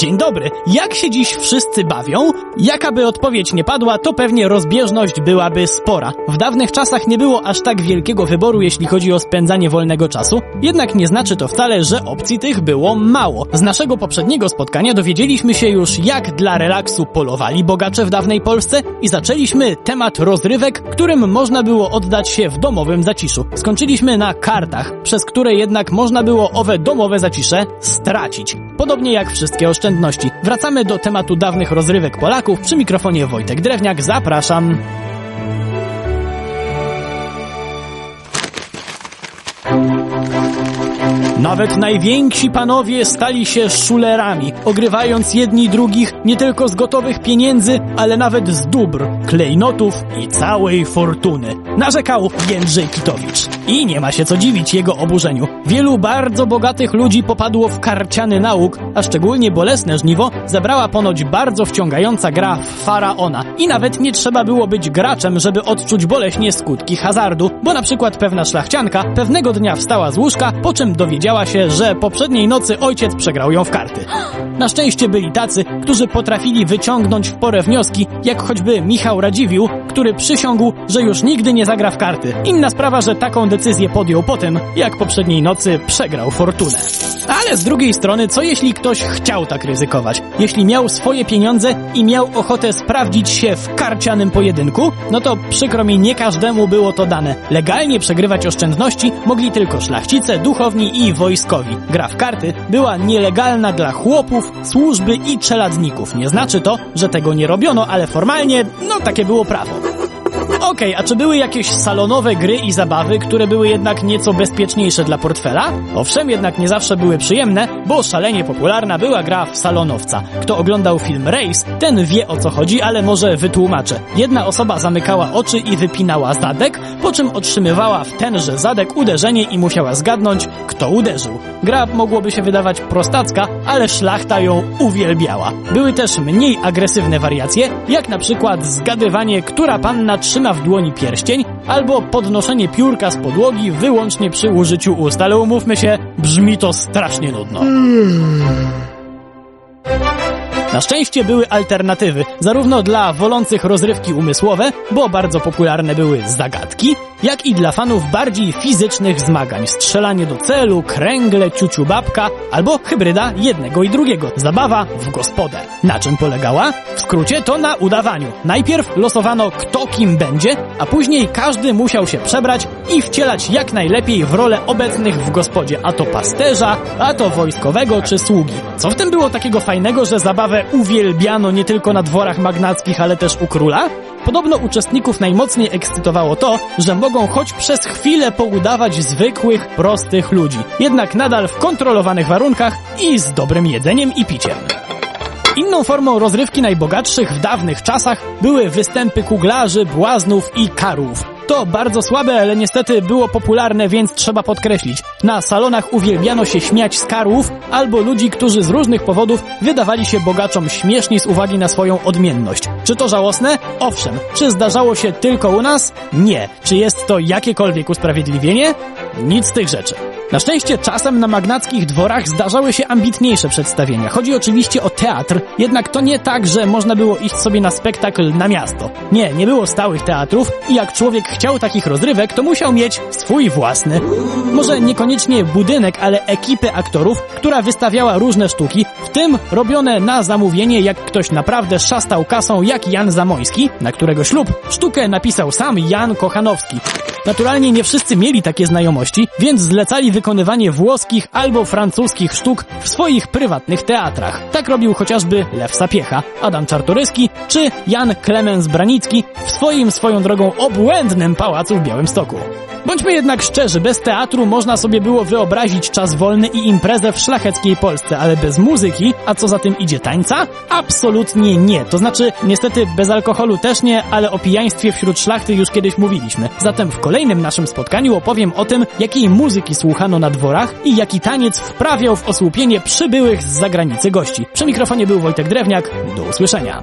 Dzień dobry. Jak się dziś wszyscy bawią? Jakaby odpowiedź nie padła, to pewnie rozbieżność byłaby spora. W dawnych czasach nie było aż tak wielkiego wyboru, jeśli chodzi o spędzanie wolnego czasu, jednak nie znaczy to wcale, że opcji tych było mało. Z naszego poprzedniego spotkania dowiedzieliśmy się już, jak dla relaksu polowali bogacze w dawnej Polsce i zaczęliśmy temat rozrywek, którym można było oddać się w domowym zaciszu. Skończyliśmy na kartach, przez które jednak można było owe domowe zacisze stracić. Podobnie jak wszystkie oszczędności. Wracamy do tematu dawnych rozrywek Polaków. Przy mikrofonie Wojtek Drewniak. Zapraszam. Nawet najwięksi panowie stali się szulerami, ogrywając jedni drugich nie tylko z gotowych pieniędzy, ale nawet z dóbr, klejnotów i całej fortuny. Narzekał Jędrzej Kitowicz. I nie ma się co dziwić jego oburzeniu. Wielu bardzo bogatych ludzi popadło w karciany nauk, a szczególnie bolesne żniwo zabrała ponoć bardzo wciągająca gra w Faraona. I nawet nie trzeba było być graczem, żeby odczuć boleśnie skutki hazardu, bo na przykład pewna szlachcianka pewnego dnia wstała z łóżka, po czym dowiedziała się, że poprzedniej nocy ojciec przegrał ją w karty. Na szczęście byli tacy, którzy potrafili wyciągnąć w porę wnioski, jak choćby Michał Radziwiłł, który przysiągł, że już nigdy nie zagra w karty. Inna sprawa, że taką decyzję podjął po tym, jak poprzedniej nocy przegrał fortunę. Ale z drugiej strony, co jeśli ktoś chciał tak ryzykować? Jeśli miał swoje pieniądze i miał ochotę sprawdzić się w karcianym pojedynku, no to przykro mi, nie każdemu było to dane. Legalnie przegrywać oszczędności mogli tylko szlachcice, duchowni i wojskowi. Gra w karty była nielegalna dla chłopów, służby i czeladników. Nie znaczy to, że tego nie robiono, ale formalnie, no takie było prawo. Okej, okay, a czy były jakieś salonowe gry i zabawy, które były jednak nieco bezpieczniejsze dla portfela? Owszem, jednak nie zawsze były przyjemne, bo szalenie popularna była gra w salonowca. Kto oglądał film Race, ten wie o co chodzi, ale może wytłumaczę. Jedna osoba zamykała oczy i wypinała zadek, po czym otrzymywała w tenże zadek uderzenie i musiała zgadnąć, kto uderzył. Gra mogłoby się wydawać prostacka, ale szlachta ją uwielbiała. Były też mniej agresywne wariacje, jak na przykład zgadywanie, która panna trzyma w dłoni pierścień, albo podnoszenie piórka z podłogi wyłącznie przy użyciu ust, ale umówmy się, brzmi to strasznie nudno. Na szczęście były alternatywy, zarówno dla wolących rozrywki umysłowe, bo bardzo popularne były zagadki, jak i dla fanów bardziej fizycznych zmagań, strzelanie do celu, kręgle, ciuciu babka, albo hybryda jednego i drugiego, zabawa w gospodę. Na czym polegała? W skrócie to na udawaniu. Najpierw losowano kto kim będzie, a później każdy musiał się przebrać i wcielać jak najlepiej w rolę obecnych w gospodzie, a to pasterza, a to wojskowego czy sługi. Co w tym było takiego fajnego, że zabawę uwielbiano nie tylko na dworach magnackich, ale też u króla? Podobno uczestników najmocniej ekscytowało to, że mogą choć przez chwilę poudawać zwykłych, prostych ludzi, jednak nadal w kontrolowanych warunkach i z dobrym jedzeniem i piciem. Inną formą rozrywki najbogatszych w dawnych czasach były występy kuglarzy, błaznów i karłów. To bardzo słabe, ale niestety było popularne, więc trzeba podkreślić. Na salonach uwielbiano się śmiać z karłów albo ludzi, którzy z różnych powodów wydawali się bogaczom śmieszni z uwagi na swoją odmienność. Czy to żałosne? Owszem. Czy zdarzało się tylko u nas? Nie. Czy jest to jakiekolwiek usprawiedliwienie? Nic z tych rzeczy. Na szczęście czasem na magnackich dworach zdarzały się ambitniejsze przedstawienia. Chodzi oczywiście o teatr, jednak to nie tak, że można było iść sobie na spektakl na miasto. Nie, nie było stałych teatrów i jak człowiek chciał takich rozrywek, to musiał mieć swój własny. Może niekoniecznie budynek, ale ekipę aktorów, która wystawiała różne sztuki, w tym robione na zamówienie, jak ktoś naprawdę szastał kasą jak Jan Zamoński, na którego ślub sztukę napisał sam Jan Kochanowski. Naturalnie nie wszyscy mieli takie znajomości, więc zlecali wykonywanie włoskich albo francuskich sztuk w swoich prywatnych teatrach. Tak robił chociażby Lew Sapiecha, Adam Czartoryski czy Jan Klemens Branicki w swoim swoją drogą obłędnym pałacu w Białymstoku. Bądźmy jednak szczerzy, bez teatru można sobie było wyobrazić czas wolny i imprezę w szlacheckiej Polsce, ale bez muzyki, a co za tym idzie tańca? Absolutnie nie. To znaczy, niestety bez alkoholu też nie, ale o pijaństwie wśród szlachty już kiedyś mówiliśmy. Zatem w kolejnym naszym spotkaniu opowiem o tym, jakiej muzyki słuchano na dworach i jaki taniec wprawiał w osłupienie przybyłych z zagranicy gości. Przy mikrofonie był Wojtek Drewniak. Do usłyszenia.